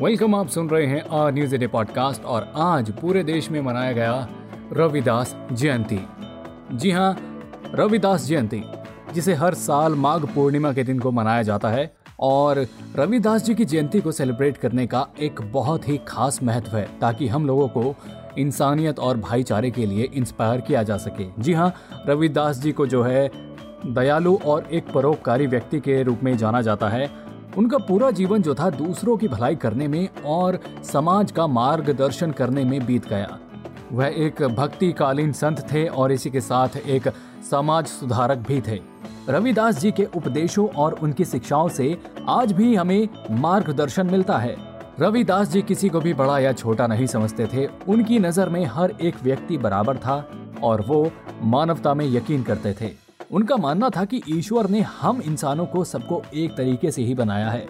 Welcome आप सुन रहे हैं आ न्यूज़ डे पॉडकास्ट और आज पूरे देश में मनाया गया रविदास जयंती। जी हाँ रविदास जयंती, जिसे हर साल माघ पूर्णिमा के दिन को मनाया जाता है और रविदास जी की जयंती को सेलिब्रेट करने का एक बहुत ही खास महत्व है, ताकि हम लोगों को इंसानियत और भाईचारे के लिए इंस्पायर किया जा सके। जी हाँ रविदास जी को जो है, दयालु और एक परोपकारी व्यक्ति के रूप में जाना जाता है। उनका पूरा जीवन जो था दूसरों की भलाई करने में और समाज का मार्गदर्शन करने में बीत गया। वह एक भक्तिकालीन संत थे और इसी के साथ एक समाज सुधारक भी थे। रविदास जी के उपदेशों और उनकी शिक्षाओं से आज भी हमें मार्गदर्शन मिलता है। रविदास जी किसी को भी बड़ा या छोटा नहीं समझते थे। उनकी नज़र में हर एक व्यक्ति बराबर था और वो मानवता में यकीन करते थे। उनका मानना था कि ईश्वर ने हम इंसानों को सबको एक तरीके से ही बनाया है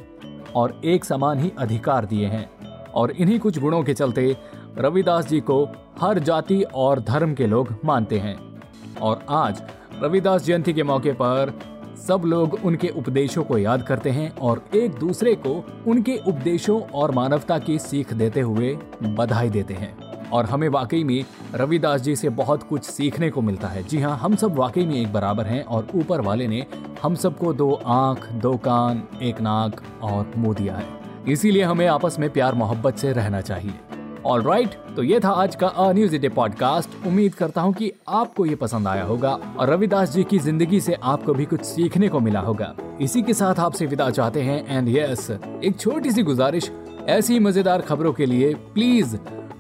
और एक समान ही अधिकार दिए हैं और इन्हीं कुछ गुणों के चलते रविदास जी को हर जाति और धर्म के लोग मानते हैं। और आज रविदास जयंती के मौके पर सब लोग उनके उपदेशों को याद करते हैं और एक दूसरे को उनके उपदेशों और मानवता की सीख देते हुए बधाई देते हैं। और हमें वाकई में रविदास जी से बहुत कुछ सीखने को मिलता है। जी हाँ हम सब वाकई में एक बराबर हैं और ऊपर वाले ने हम सबको दो आँख दो कान एक नाक और मुँह दिया है। इसीलिए हमें आपस में प्यार मोहब्बत से रहना चाहिए। ऑल राइट right, तो ये था आज का अ न्यूज़ डे पॉडकास्ट उम्मीद करता हूँ कि आपको ये पसंद आया होगा और रविदास जी की ज़िंदगी से आपको भी कुछ सीखने को मिला होगा। इसी के साथ आपसे विदा चाहते हैं। एंड यस एक छोटी सी गुजारिश ऐसी मज़ेदार खबरों के लिए please